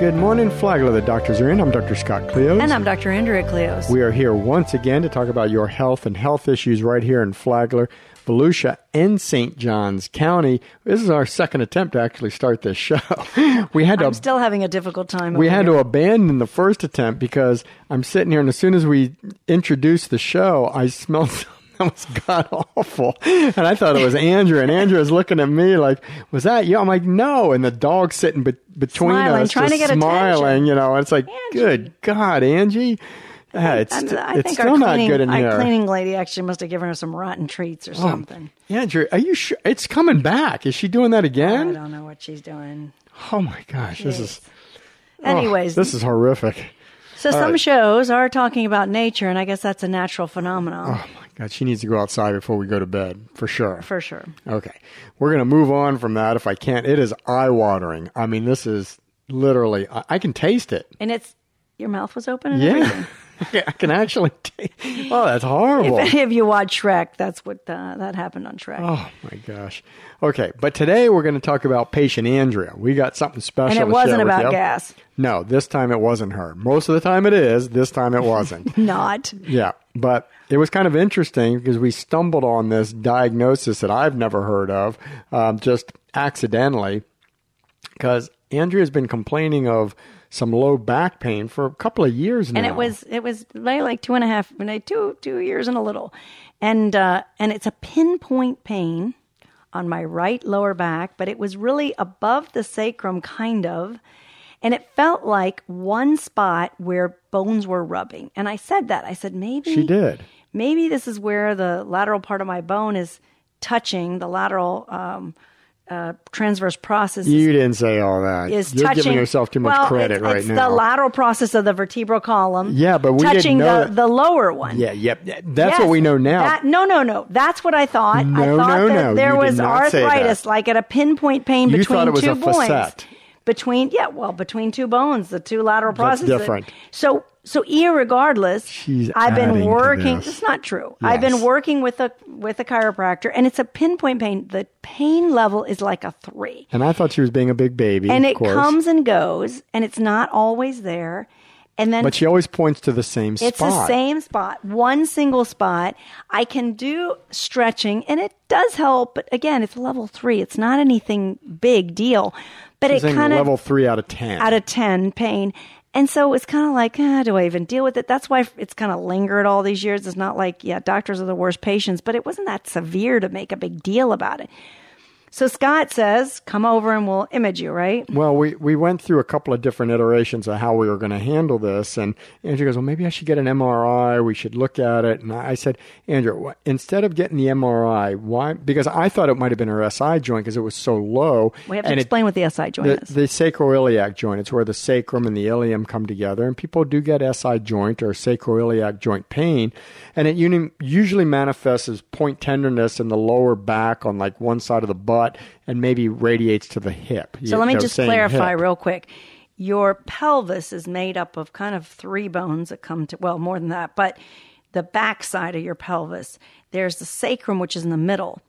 Good morning, Flagler. The doctors are in. I'm Dr. Scott Cleos. And I'm Dr. Andrea Cleos. We are here once again to talk about your health and health issues right here in Flagler, Volusia, and St. Johns County. This is our second attempt to actually start this show. we had to. I'm still having a difficult time. we had here. to abandon the first attempt because I'm sitting here, and as soon as we introduced the show, I smelled something that was god awful, and I thought it was Andrew. And Andrew was looking at me like, "Was that you?" I'm like, "No." And the dog's sitting be- between Smiling, us, trying to get smiling. attention. You know, and it's like, Angie. "Good God, Angie." Yeah, it's And I it's think still our not cleaning, good in our here. cleaning lady actually must have given her some rotten treats or Oh, something. Andrew, are you sure it's coming back? Is she doing that oh, again? I don't know what she's doing. Oh my gosh, this is. oh, Anyways, this is horrific. so some right. shows are talking about nature, and I guess that's a natural phenomenon Oh my God, she needs to go outside before we go to bed for sure. for sure. Okay. We're going to move on from that if I can't, It is eye watering. I mean, this is literally, I, I can taste it. And it's your mouth was open. And Yeah. everything. I can actually taste Oh, that's horrible. If any of you watch Shrek, that's what uh, that happened on Shrek. Oh my gosh. Okay. But today we're going to talk about patient Andrea. We got something special and it wasn't about gas. No, this time it wasn't her. Most of the time it is. This time it wasn't. Not. Yeah, but it was kind of interesting because we stumbled on this diagnosis that I've never heard of um, just accidentally because Andrea's been complaining of some low back pain for a couple of years now. and it was it was like like two and a half two two years and a little and uh and it's a pinpoint pain on my right lower back but it was really above the sacrum kind of and it felt like one spot where bones were rubbing and i said that i said maybe She did. maybe this is where the lateral part of my bone is touching the lateral um uh, transverse process You didn't say all that. is You're touching. giving yourself too much well, credit it's, right it's now. the lateral process of the vertebral column. Yeah, but we didn't touching know the, the lower one. yeah, yep. That's Yes. what we know now. That, no, no, no. That's what I thought. I No, thought no, that no. there You was not say that. arthritis, like at a pinpoint pain You between thought it was two a bones. facet. Between yeah, well, between two bones, the two lateral processes. That's different. So so irregardless, She's I've been working. It's not true. I've been working with a with a chiropractor, and it's a pinpoint pain. The pain level is like a three and I thought she was being a big baby. and it course. comes and goes and it's not always there and then But she always points to the same it's spot. the same spot one single spot i can do stretching and it does help but again it's level three it's not anything big deal but She's it kind of level three out of ten. out of 10 pain. And so it's kind of like ah, do i even deal with it? That's why it's kind of lingered all these years. It's not like yeah doctors are the worst patients but it wasn't that severe to make a big deal about it so scott says come over and we'll image you right Well, we, we went through a couple of different iterations of how we were going to handle this. And Andrew goes, Well, maybe I should get an MRI. We should look at it. And I said, Andrew, instead of getting the MRI, why? Because I thought it might have been her SI joint because it was so low. we have to and it- explain what the si joint the, is the sacroiliac joint. It's where the sacrum and the ilium come together, and people do get SI joint or sacroiliac joint pain, and it usually manifests as point tenderness in the lower back on like one side of the butt, and maybe radiates to the hip. So let me just clarify hip. real quick. Your pelvis is made up of kind of three bones that come to, well, more than that, but the back side of your pelvis, there's the sacrum, which is in the middle.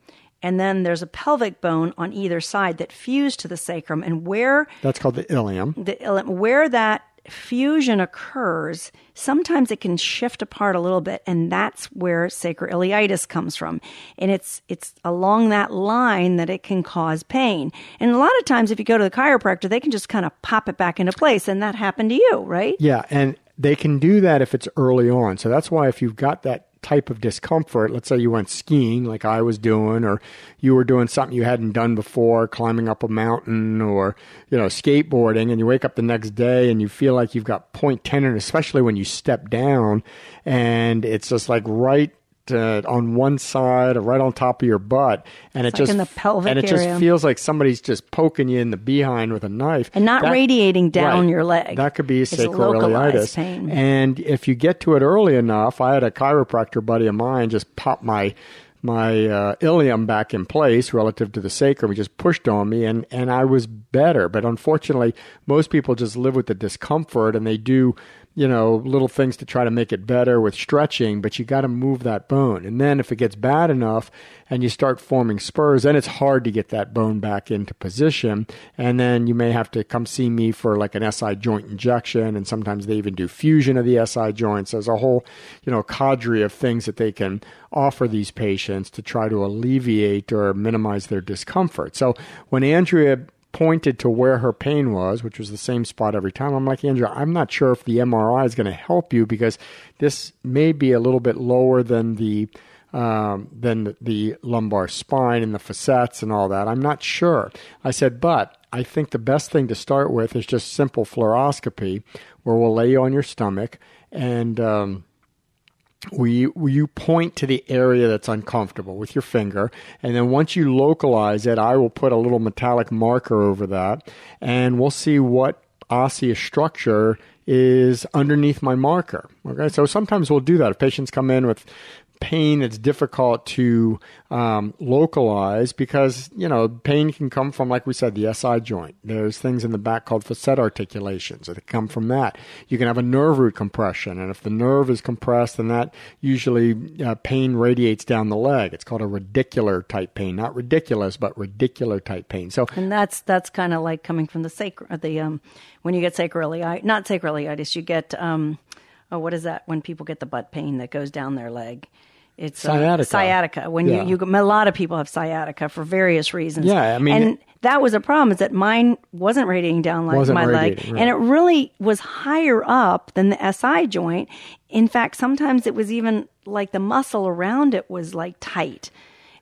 And then there's a pelvic bone on either side that fuse to the sacrum. And where That's called the ilium. the ilium, where that fusion occurs, sometimes it can shift apart a little bit, and that's where sacroiliitis comes from. And it's it's along that line that it can cause pain. And a lot of times, if you go to the chiropractor, they can just kind of pop it back into place, and that happened to you, right? Yeah, and they can do that if it's early on. So that's why if you've got that type of discomfort, let's say you went skiing like I was doing, or you were doing something you hadn't done before, climbing up a mountain or, you know, skateboarding, and you wake up the next day and you feel like you've got point tenderness, especially when you step down and it's just like right uh, on one side or right on top of your butt, and it like just in the pelvic and it area. just feels like somebody's just poking you in the behind with a knife And not radiating down your leg. That could be It's sacroiliitis. pain. And if you get to it early enough, I had a chiropractor buddy of mine just pop my my uh, ilium back in place relative to the sacrum. He just pushed on me, and and I was better. But unfortunately, most people just live with the discomfort, and they do you know, little things to try to make it better with stretching, but you got to move that bone. And then if it gets bad enough and you start forming spurs, then it's hard to get that bone back into position. And then you may have to come see me for like an SI joint injection. And sometimes they even do fusion of the SI joints. There's a whole, you know, cadre of things that they can offer these patients to try to alleviate or minimize their discomfort. So when Andrea pointed to where her pain was, which was the same spot every time. I'm like, Andrea, I'm not sure if the MRI is going to help you because this may be a little bit lower than the um, than the, the lumbar spine and the facets and all that. I'm not sure. I said, but I think the best thing to start with is just simple fluoroscopy, where we'll lay you on your stomach and um, we you point to the area that's uncomfortable with your finger? And then once you localize it i will put a little metallic marker over that and we'll see what osseous structure is underneath my marker. Okay so sometimes we'll do that. If patients come in with pain that's difficult to um, localize because you know pain can come from like we said the SI joint. There's things in the back called facet articulations that come from that. You can have a nerve root compression, and if the nerve is compressed, then that usually uh, pain radiates down the leg. It's called a radicular type pain, not ridiculous, but radicular type pain. So and that's that's kind of like coming from the sacral the um when you get sacroiliitis, not sacroiliitis, you get um oh, what is that when people get the butt pain that goes down their leg? It's uh, sciatica. Uh, sciatica. When yeah. you, you, a lot of people have sciatica for various reasons. Yeah, I mean, and that was a problem. Is that mine wasn't radiating down like my leg, right. and it really was higher up than the SI joint. In fact, sometimes it was even like the muscle around it was like tight.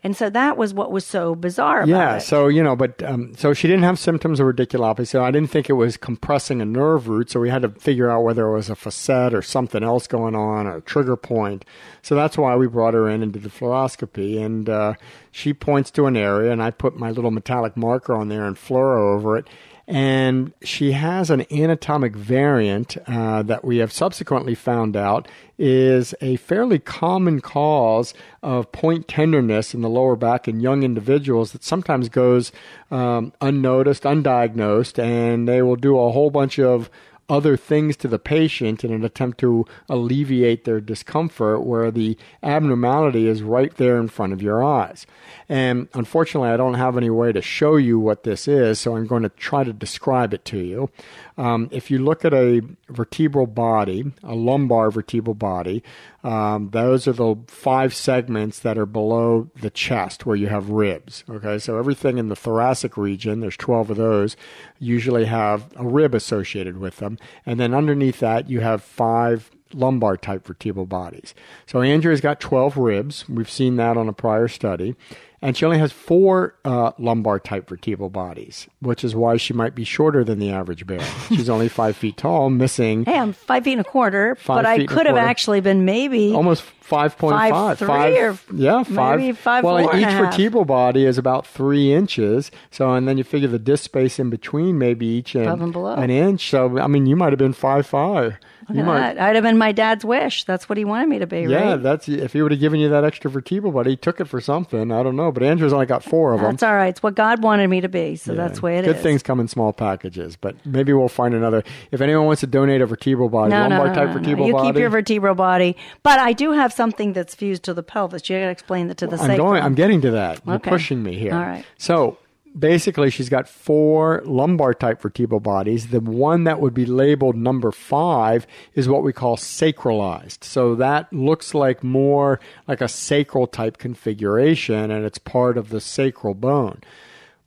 And so that was what was so bizarre yeah, it. so, you know, but um, so she didn't have symptoms of radiculopathy. So I didn't think it was compressing a nerve root. So we had to figure out whether it was a facet or something else going on or a trigger point. So that's why we brought her in and did the fluoroscopy. And uh, she points to an area, and I put my little metallic marker on there and fluoro over it and she has an anatomic variant uh, that we have subsequently found out is a fairly common cause of point tenderness in the lower back in young individuals that sometimes goes um, unnoticed, undiagnosed, and they will do a whole bunch of other things to the patient in an attempt to alleviate their discomfort where the abnormality is right there in front of your eyes. And unfortunately, I don't have any way to show you what this is, so I'm going to try to describe it to you. Um, if you look at a vertebral body, a lumbar vertebral body, um, those are the five segments that are below the chest where you have ribs. Okay, so everything in the thoracic region, there's 12 of those, usually have a rib associated with them. And then underneath that, you have five lumbar type vertebral bodies. So Andrea's got 12 ribs. We've seen that on a prior study and she only has four uh, lumbar type vertebral bodies, which is why she might be shorter than the average bear. She's only five feet tall, missing. Hey, I'm five feet and a quarter, but I could have actually been maybe almost five point five, three five, or yeah, five. Maybe five. Well, each vertebral body is about three inches. So, and then you figure the disc space in between, maybe each an, an inch. So, I mean, you might have been five five. You might, I'd have been my dad's wish. That's what he wanted me to be. Yeah, right? that's if he would have given you that extra vertebral but he took it for something. I don't know, but Andrew's only got four of them. That's all right. It's what God wanted me to be, so yeah. that's the way it Good is. things come in small packages, but maybe we'll find another. If anyone wants to donate a vertebral body, no, lumbar no, type no, vertebral no. You body, keep your vertebral body, but I do have something that's fused to the pelvis. You got to explain that to the. I'm going. I'm getting to that. You're okay. pushing me here. All right. So basically she's got four lumbar type vertebral bodies. The one that would be labeled number five is what we call sacralized. So that looks like more like a sacral type configuration and it's part of the sacral bone.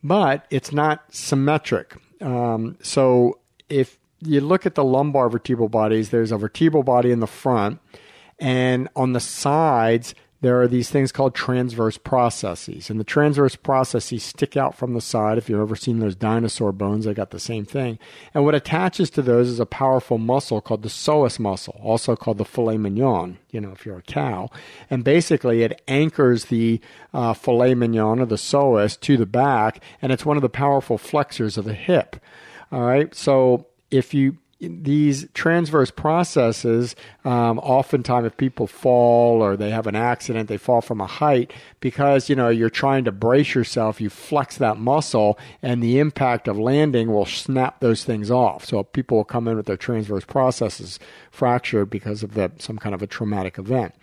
But it's not symmetric. Um, so if you look at the lumbar vertebral bodies, there's a vertebral body in the front and on the sides there are these things called transverse processes. And the transverse processes stick out from the side. If you've ever seen those dinosaur bones, they got the same thing. And what attaches to those is a powerful muscle called the psoas muscle, also called the filet mignon, you know, if you're a cow. And basically, it anchors the uh, filet mignon or the psoas to the back, and it's one of the powerful flexors of the hip. All right. So if you these transverse processes, um, oftentimes if people fall or they have an accident, they fall from a height because, you know, you're trying to brace yourself, you flex that muscle and the impact of landing will snap those things off. So people will come in with their transverse processes fractured because of the, some kind of a traumatic event.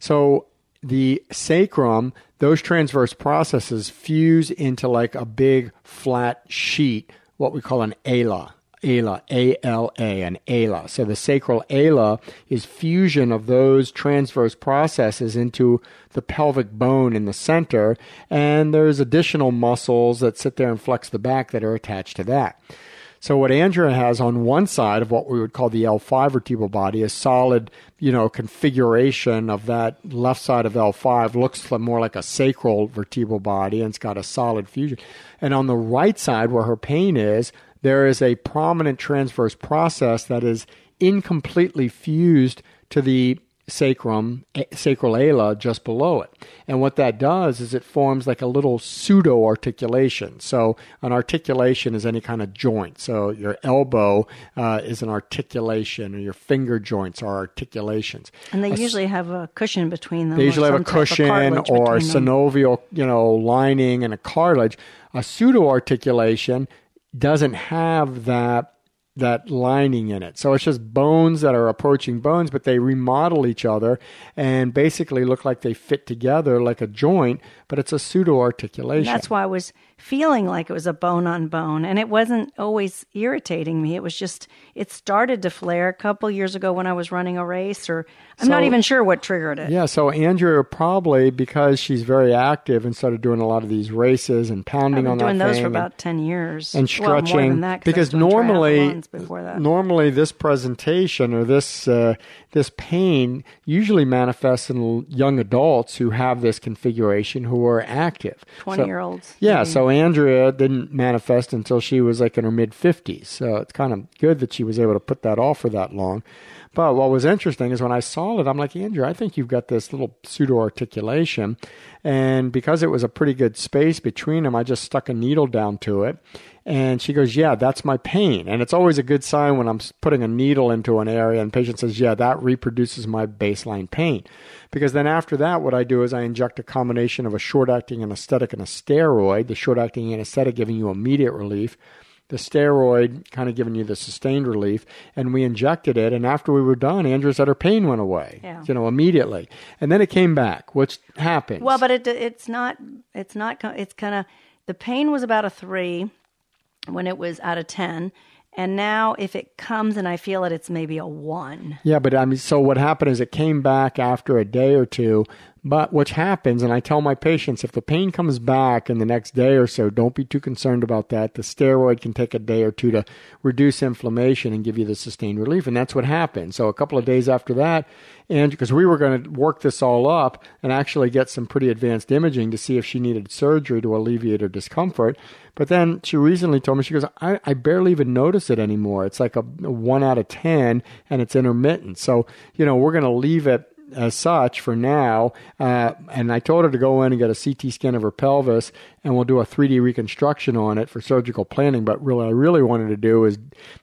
So the sacrum, those transverse processes fuse into like a big flat sheet, what we call an ala ala, A L A, an ala. So the sacral ala is fusion of those transverse processes into the pelvic bone in the center, and there's additional muscles that sit there and flex the back that are attached to that. So what Andrea has on one side of what we would call the L5 vertebral body is solid, you know, configuration of that left side of L5 looks more like a sacral vertebral body and it's got a solid fusion. And on the right side where her pain is, there is a prominent transverse process that is incompletely fused to the sacrum, sacral ala just below it. And what that does is it forms like a little pseudo articulation. So an articulation is any kind of joint. So your elbow uh, is an articulation, or your finger joints are articulations. And they a, usually have a cushion between them. They usually have a cushion or synovial, you know, lining and a cartilage. A pseudo articulation doesn't have that that lining in it. So it's just bones that are approaching bones, but they remodel each other and basically look like they fit together like a joint, but it's a pseudo articulation. That's why I was feeling like it was a bone on bone. And it wasn't always irritating me. It was just, it started to flare a couple years ago when I was running a race, or I'm so, not even sure what triggered it. Yeah. So Andrea probably, because she's very active and started doing a lot of these races and pounding on doing that those for about 10 years. And stretching. Well, that, because normally, normally this presentation or this, uh, this pain usually manifests in young adults who have this configuration who are active. 20 so, year olds. Yeah. Mm-hmm. So Andrea didn't manifest until she was like in her mid 50s. So it's kind of good that she was able to put that off for that long. But what was interesting is when I saw it, I'm like, Andrea, I think you've got this little pseudo articulation. And because it was a pretty good space between them, I just stuck a needle down to it. And she goes, Yeah, that's my pain. And it's always a good sign when I'm putting a needle into an area and the patient says, Yeah, that reproduces my baseline pain. Because then after that, what I do is I inject a combination of a short acting anesthetic and a steroid, the short acting anesthetic giving you immediate relief the steroid kind of giving you the sustained relief, and we injected it. And after we were done, Andrea said her pain went away, yeah. you know, immediately. And then it came back, which happens. Well, but it it's not it's not it's kind of the pain was about a three when it was out of 10. And now, if it comes and I feel it, it's maybe a one. Yeah, but I mean, so what happened is it came back after a day or two, but what happens, and I tell my patients, if the pain comes back in the next day or so, don't be too concerned about that. The steroid can take a day or two to reduce inflammation and give you the sustained relief. And that's what happened. So a couple of days after that, and because we were going to work this all up and actually get some pretty advanced imaging to see if she needed surgery to alleviate her discomfort. But then she recently told me, she goes, I, I barely even notice it anymore. It's like a, a one out of 10 and it's intermittent. So, you know, we're going to leave it as such for now. Uh, and I told her to go in and get a CT scan of her pelvis, and we'll do a 3D reconstruction on it for surgical planning. But really, I really wanted to do is,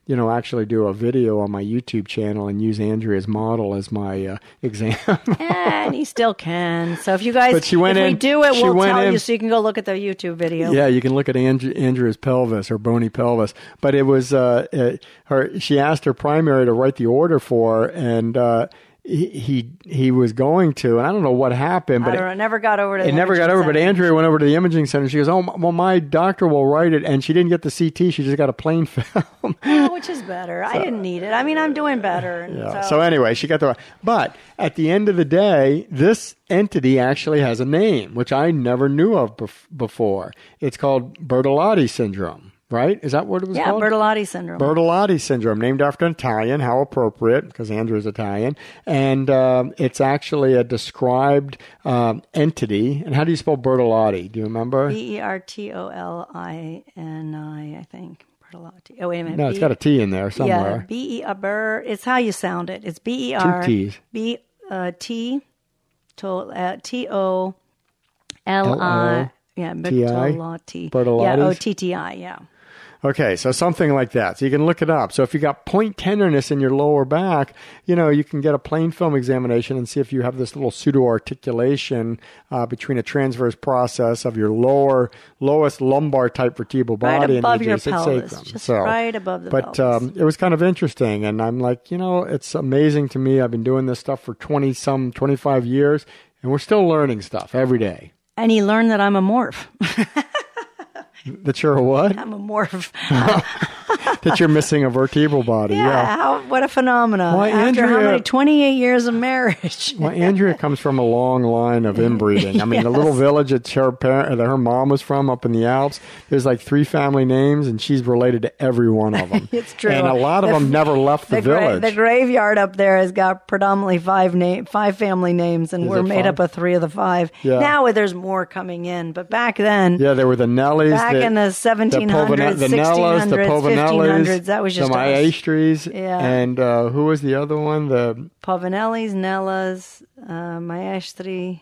you know, actually do a video on my YouTube channel and use Andrea's model as my uh, exam. and he still can. So if you guys, but she went if in, we do it, we'll tell in, you so you can go look at the YouTube video. Yeah, you can look at And- Andrea's pelvis, her bony pelvis. But it was uh, uh, her. She asked her primary to write the order for, her, and uh, he he was going to, and I don't know what happened, but it, never got over to. It never got over, center. but Andrea went over to the imaging center. She goes, "Oh, well, my doctor will write it," and she didn't get the CT; she just got a plain film, oh, which is better. So, I didn't need it. I mean, I'm doing better. Yeah. So. so anyway, she got the. But at the end of the day, this entity actually has a name, which I never knew of before. It's called Bertolotti syndrome right? Is that what it was yeah, called? Yeah, Bertolotti syndrome. Bertolotti syndrome, named after an Italian. How appropriate, because Andrew is Italian. And um, it's actually a described um, entity. And how do you spell Bertolotti? Do you remember? B E R T O L I N I, I think. Bertolotti. Oh, wait a minute. No, it's got a T in there somewhere. Yeah, B E R. It's how you sound it. It's B E R. Two T's. B uh, T uh, T O L I. Yeah, Bertolotti. Bertolotti. Yeah, O T T I. Yeah. Okay, so something like that. So you can look it up. So if you got point tenderness in your lower back, you know, you can get a plain film examination and see if you have this little pseudo articulation uh, between a transverse process of your lower, lowest lumbar type vertebral Right body above and your the J6 pelvis, sacrum. just so, right above the But um, it was kind of interesting, and I'm like, you know, it's amazing to me. I've been doing this stuff for 20 some, 25 years, and we're still learning stuff every day. And he learned that I'm a morph. That you're a what? I'm a morph. that you're missing a vertebral body. Yeah, yeah. How, what a phenomenon. Why, After how Andrea- many? 28 years of marriage. Well, Andrea comes from a long line of inbreeding. I mean, the little village that her parent, that her mom was from up in the Alps. There's like three family names, and she's related to every one of them. It's true. And a lot of The- them never left the, the, gra- village. the graveyard up there has got predominantly five name, five family names, and Is we're made five? up of three of the five. Yeah. Now there's more coming in, but back then, yeah, there were the Nellies. Back the, in the 1700s, Povene- the Nellas, the 1600s, 1500s, that was just the. Maestris, Yeah. and uh, who was the other one? The Pavanellis, Nellas, uh, Maestri.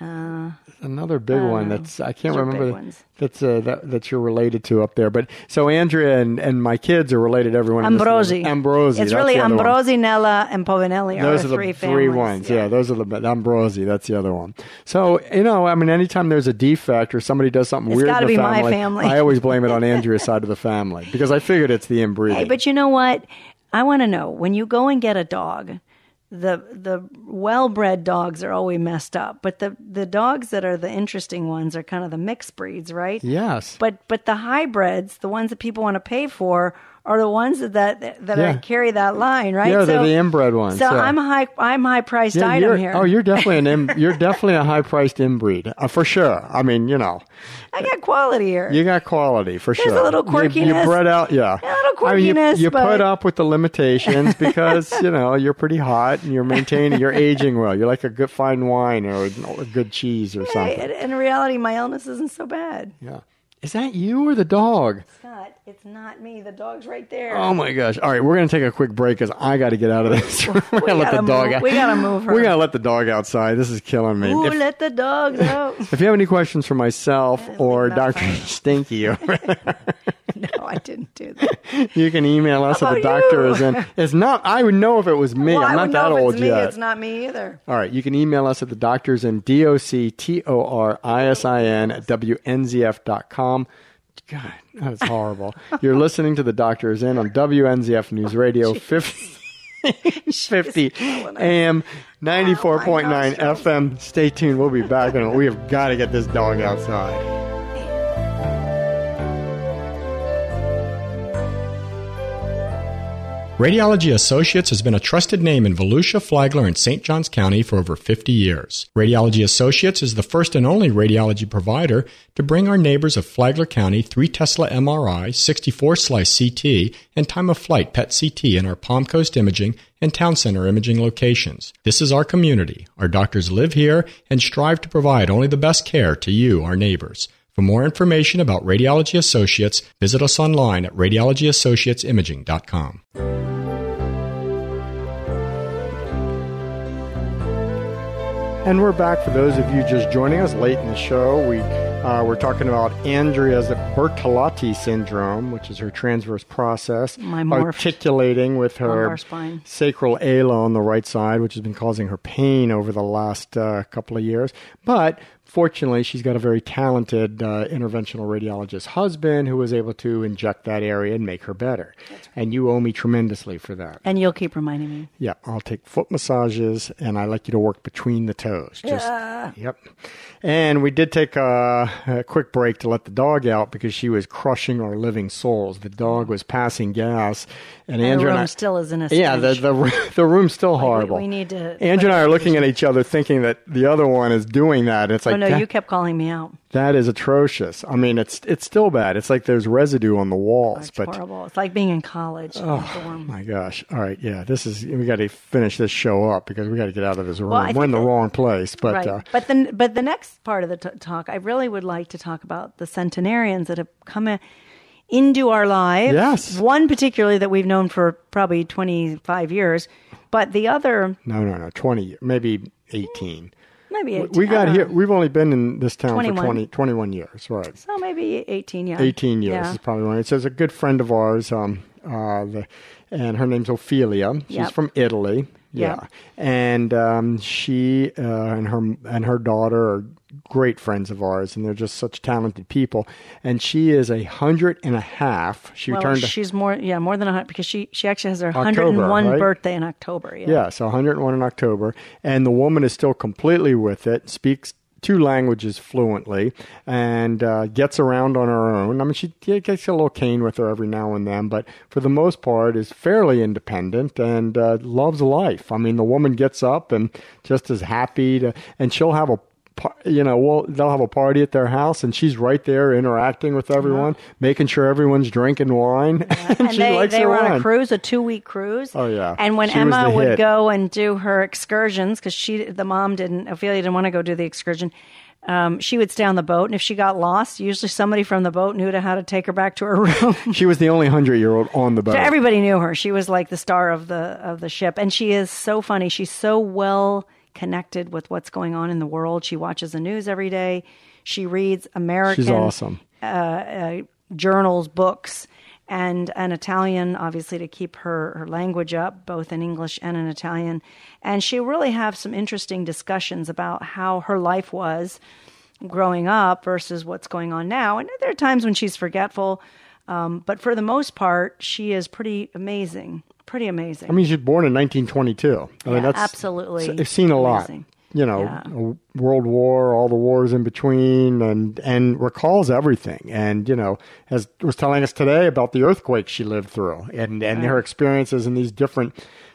Another big one that's I can't remember that's uh, that that you're related to up there. But so Andrea and, and my kids are related everyone. Ambrosi. Ambrosi. It's really. Ambrosi, Nella, and Povinelli Those are the three three ones. Yeah. those are the Ambrosi. That's the other one. So you know, I mean, anytime there's a defect or somebody does something It's weird gotta in the be my family, family. I always blame it on Andrea's side of the family because I figured it's the inbreeding. Hey, but you know what? I want to know when you go and get a dog. The the well bred dogs are always messed up, but the the dogs that are the interesting ones are kind of the mixed breeds, right? yes. But but the hybrids, the ones that people want to pay for, are the ones that that, that Yeah. carry that line, right? Yeah, they're the inbred ones, So yeah. I'm a high I'm high priced Yeah, item here. Oh, you're definitely an in, you're definitely a high priced inbreed uh, for sure. I mean, you know, I got quality here. you got quality for There's sure. a little You- You, bred out, yeah. A little I mean, you, quirkiness, you put up with the limitations because you know you're pretty hot and you're maintaining, you're aging well. You're like a good fine wine or a good cheese or Hey, something. in, in reality, my illness isn't so bad. Yeah. Is that you or the dog? Scott. It's not me. The dog's right there. Oh my gosh! All right, we're gonna take a quick break because I got to get out of this. we gotta let the dog move- out. we gotta move her. We gotta let the dog outside. This is killing me. Ooh, If- let the dogs out. If you have any questions for myself or Dr. fine. No, I didn't do that. you can email us at the doctor you? is in. It's not, I would know if it was me. Well, I'm not that old it's me. yet. It's not me either. All right, you can email us at the doctors in D O C T O R I S I N at WNZF.com. God, that is horrible. You're listening to the Doctor is in on WNZF News Radio 50, 50 AM 94.9 FM. Stay tuned. We'll be back and we have got to get this dog outside. Radiology Associates has been a trusted name in Volusia, Flagler, and St. Johns County for over 50 years. Radiology Associates is the first and only radiology provider to bring our neighbors of Flagler County 3 Tesla MRI, 64 slice CT, and time of flight PET CT in our Palm Coast Imaging and Town Center Imaging locations. This is our community. Our doctors live here and strive to provide only the best care to you, our neighbors. For more information about Radiology Associates, visit us online at radiologyassociatesimaging.com. And we're back. For those of you just joining us late in the show, we uh, we're talking about Andrea's Bertolotti syndrome, which is her transverse process, My articulating with her spine. sacral ala on the right side, which has been causing her pain over the last uh, couple of years. But fortunately, she's got a very talented uh, interventional radiologist husband who was able to inject that area and make her better. And you owe me tremendously for that. And you'll keep reminding me. Yeah, I'll take foot massages, and I like you to work between the toes. Just yep. And we did take a, a quick break to let the dog out because she was crushing our living souls. The dog was passing gas, and, And the Andrew room and I, still is in a yeah, the the the room's still horrible. we need to Andrew and I are looking at each other, thinking that the other one is doing that. It's like Oh no, that, you kept calling me out. that is atrocious. I mean, it's it's still bad. It's like there's residue on the walls, It's but horrible. It's like being in college. in my gosh. All right. Yeah. This is, we got to finish this show up because we got to get out of this room. I We're in the that- wrong place. But, right. uh, but the but the next part of the t- talk, I really would like to talk about the centenarians that have come in, into our lives. Yes. One particularly that we've known for probably twenty five years, but the other, no, no, no. 20, maybe 18. Maybe 18. we got here. We've only been in this town 21. for 20, 21 years, right? So maybe 18, years. 18 years Yeah. is probably one. It says a good friend of ours, um, uh, the, and her name's Ophelia. She's Yep. from Italy. Yeah, Yep. and um, she uh, and her and her daughter are great friends of ours, and they're just such talented people. And she is a hundred and a half. She Well, returned. to- she's more, yeah, more than a hundred because she she actually has her hundred and one right? birthday in October. Yeah. Yeah, so 101 in October. And the woman is still completely with it, speaks two languages fluently, and uh, gets around on her own. I mean, she gets a little cane with her every now and then, but for the most part is fairly independent and uh, loves life. I mean, the woman gets up and just is happy to, and she'll have a you know, well, they'll have a party at their house, and she's right there interacting with everyone, making sure everyone's drinking wine. and and she they, likes they her were on a cruise, a two week cruise. Oh, yeah. And when She Emma would hit. go and do her excursions, because she, the mom didn't, Ophelia didn't want to go do the excursion. Um, she would stay on the boat, and if she got lost, usually somebody from the boat knew to how to take her back to her room. She was the only hundred year old on the boat. So everybody knew her. She was like the star of the of the ship, and she is so funny. She's so well connected with what's going on in the world. She watches the news every day. She reads American She's awesome. journals, books, and an Italian, obviously, to keep her, her language up, both in English and in Italian. And she really have some interesting discussions about how her life was growing up versus what's going on now. And there are times when she's forgetful, um, but for the most part, she is pretty amazing. Pretty amazing. I mean, she's born in 1922. I mean, Yeah, that's absolutely I've seen a lot. amazing. You know, Yeah. World War, all the wars in between, and and recalls everything. And you know, as was telling us today about the earthquake she lived through, and and her experiences in these different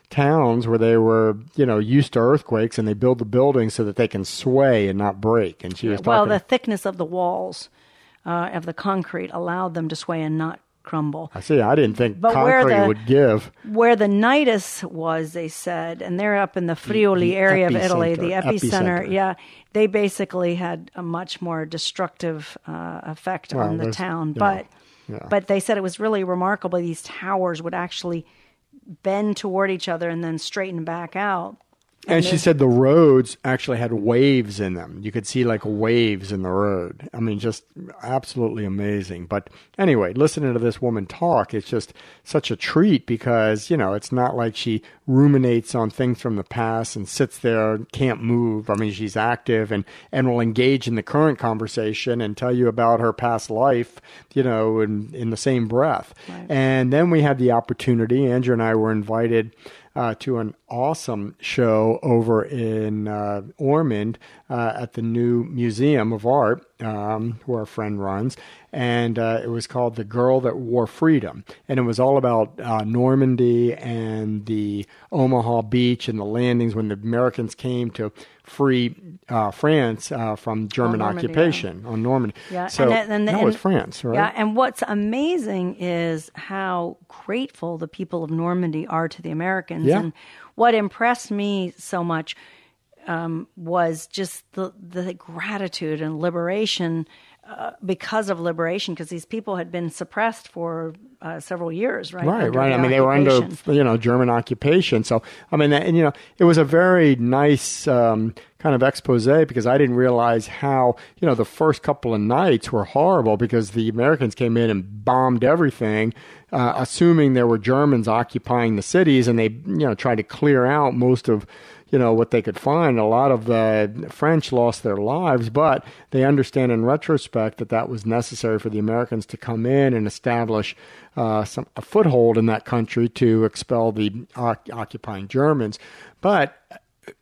towns where they were, you know, used to earthquakes, and they build the buildings so that they can sway and not break. And she was well, the thickness of the walls uh, of the concrete allowed them to sway and not crumble. I see. I didn't think But concrete the- would give. Where the nidus was, they said, and they're up in the Friuli the area of Italy, the epicenter, epicenter. epicenter. Yeah, they basically had a much more destructive uh, effect Well, on the town. But know, yeah. but they said it was really remarkable. These towers would actually bend toward each other and then straighten back out. And she said the roads actually had waves in them. You could see like waves in the road. I mean, just absolutely amazing. But anyway, listening to this woman talk, it's just such a treat because, you know, it's not like she ruminates on things from the past and sits there and can't move. I mean, she's active and, and will engage in the current conversation and tell you about her past life, you know, in, in the same breath. And then we had the opportunity, Andrew and I were invited uh, to an awesome show over in uh, Ormond uh, at the new Museum of Art, um, who our friend runs. And uh, it was called The Girl That Wore Freedom. And it was all about uh, Normandy and the Omaha Beach and the landings when the Americans came to free uh, France uh, from German Normandy, yeah. occupation on Normandy. Yeah, So and, that- and, that and- was France, right? Yeah, and what's amazing is how grateful the people of Normandy are to the Americans. Yeah. And what impressed me so much um, was just the the gratitude and liberation uh, because of liberation, because these people had been suppressed for uh, several years, right? Right, right. I mean, they were under you know German occupation. So I mean, and you know, it was a very nice um, kind of expose because I didn't realize how you know the first couple of nights were horrible because the Americans came in and bombed everything, uh, assuming there were Germans occupying the cities, and they you know tried to clear out most of you know what they could find. A lot of the French lost their lives, but they understand in retrospect that that was necessary for the Americans to come in and establish uh, some a foothold in that country to expel the oc- occupying Germans. But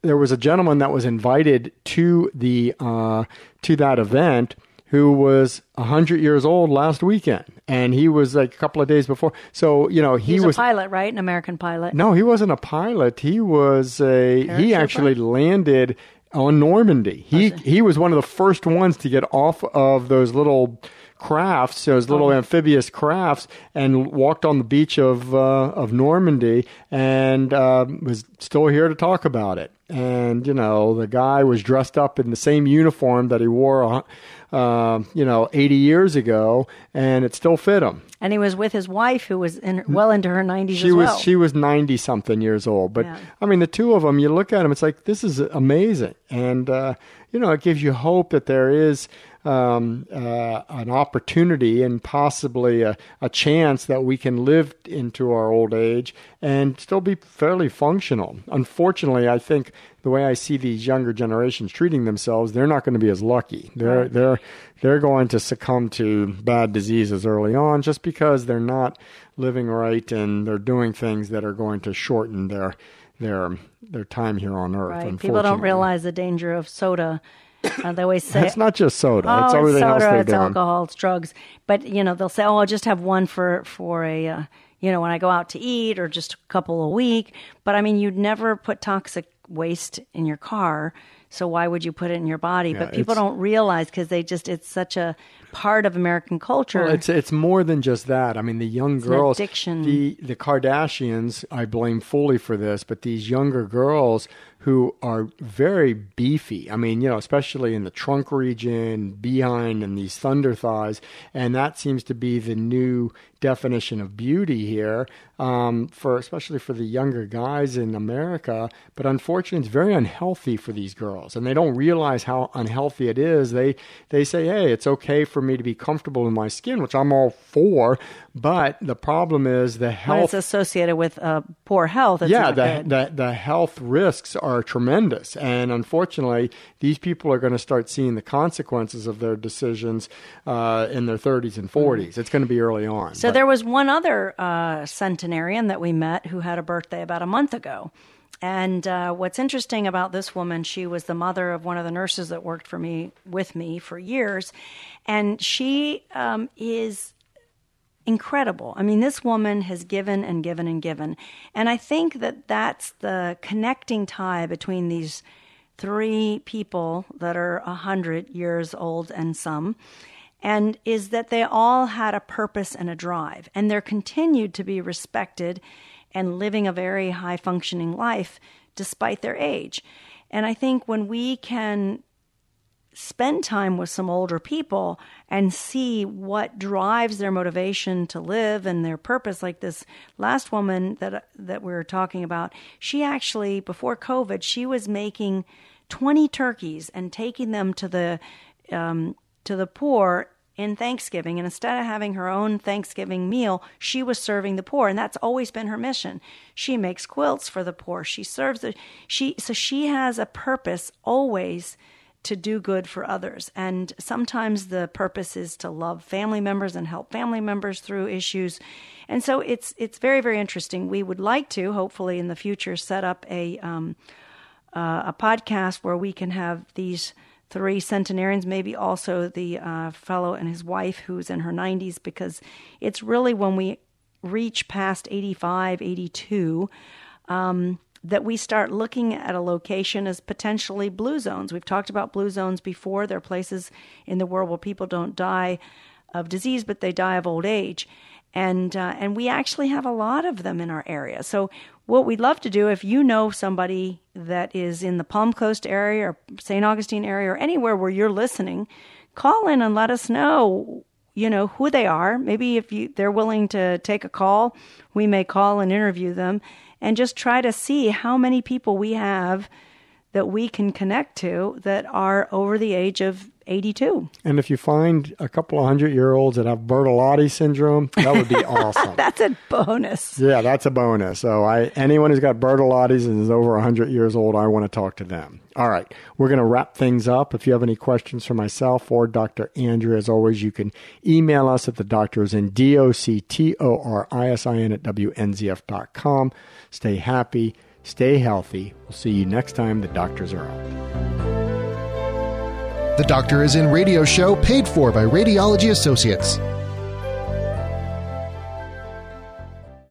there was a gentleman that was invited to the uh, to that event who was 100 years old last weekend and he was like a couple of days before so you know he He's was a pilot, right? An American pilot. no, he wasn't a pilot. He was a. He actually landed on Normandy. He he was one of the first ones to get off of those little crafts, those little amphibious crafts, and walked on the beach of uh, of Normandy, and uh, was still here to talk about it. and you know the guy was dressed up in the same uniform that he wore, uh, you know, 80 years ago, and it still fit him. And he was with his wife, who was in, well into her 90s she as was well. she was 90 something years old but Yeah. i mean the two of them you look at them it's like this is amazing and uh, you know it gives you hope that there is um, uh, an opportunity and possibly a, a chance that we can live into our old age and still be fairly functional unfortunately i think the way i see these younger generations treating themselves they're not going to be as lucky they're they're they're going to succumb to bad diseases early on just because they're not living right and they're doing things that are going to shorten their their their time here on earth. right. People don't realize the danger of soda. Uh, they always say, it's not just soda; oh, it's everything soda, else they're it's doing. alcohol, it's drugs. But you know, they'll say, "Oh, I'll just have one for for a." Uh, you know, when I go out to eat, or just a couple a week. But I mean, you'd never put toxic waste in your car, so why would you put it in your body? but people don't realize because they just—it's such a part of American culture. Well, it's it's more than just that. I mean, the young an girls, addiction. the the Kardashians, I blame fully for this, but these younger girls who are very beefy. I mean, you know, especially in the trunk region, behind, and these thunder thighs, and that seems to be the new definition of beauty here um, for especially for the younger guys in America. But unfortunately, it's very unhealthy for these girls, and they don't realize how unhealthy it is. They they say, "Hey, it's okay for me to be comfortable in my skin," which I'm all for. But the problem is the when health it's associated with uh, poor health. It's yeah, the, the the health risks are tremendous, and unfortunately, these people are going to start seeing the consequences of their decisions uh, in their 30s and 40s. It's going to be early on. So But- there was one other uh, centenarian that we met who had a birthday about a month ago. And uh, what's interesting about this woman, she was the mother of one of the nurses that worked for me with me for years, and she um, is incredible. I mean, this woman has given and given and given, and I think that that's the connecting tie between these three people that are a hundred years old and some and is that they all had a purpose and a drive, and they're continued to be respected and living a very high functioning life despite their age. And I think when we can spend time with some older people and see what drives their motivation to live and their purpose like this last woman that that we were talking about she actually before covid she was making 20 turkeys and taking them to the um, to the poor in Thanksgiving. And instead of having her own Thanksgiving meal, she was serving the poor. And that's always been her mission. She makes quilts for the poor. She serves the, she, so she has a purpose always to do good for others. And sometimes the purpose is to love family members and help family members through issues. And so it's, it's very, very interesting. We would like to, hopefully in the future, set up a, um, uh, a podcast where we can have these three centenarians, maybe also the uh, fellow and his wife who's in her 90s, because it's really when we reach past 85, 82, um, that we start looking at a location as potentially blue zones. We've talked about blue zones before. There are places in the world where people don't die of disease, but they die of old age. And, uh, and we actually have a lot of them in our area. So, what we'd love to do, if you know somebody that is in the Palm Coast area or St. Augustine area or anywhere where you're listening, call in and let us know you know who they are maybe if you they're willing to take a call we may call and interview them and just try to see how many people we have that we can connect to that are over the age of 82 and if you find a couple of hundred year olds that have Bertolotti syndrome, that would be awesome. that's a bonus Yeah, that's a bonus. So I anyone who's got Bertolotti's and is over 100 years old, I want to talk to them. All right, we're going to wrap things up. If you have any questions for myself or Dr. Andrew, as always, you can email us at the doctors in D-O-C-T-O-R-I-S-I-N at WNZF.com. Stay happy, stay healthy. We'll see you next time the doctors are out. The Doctor is in radio show paid for by Radiology Associates.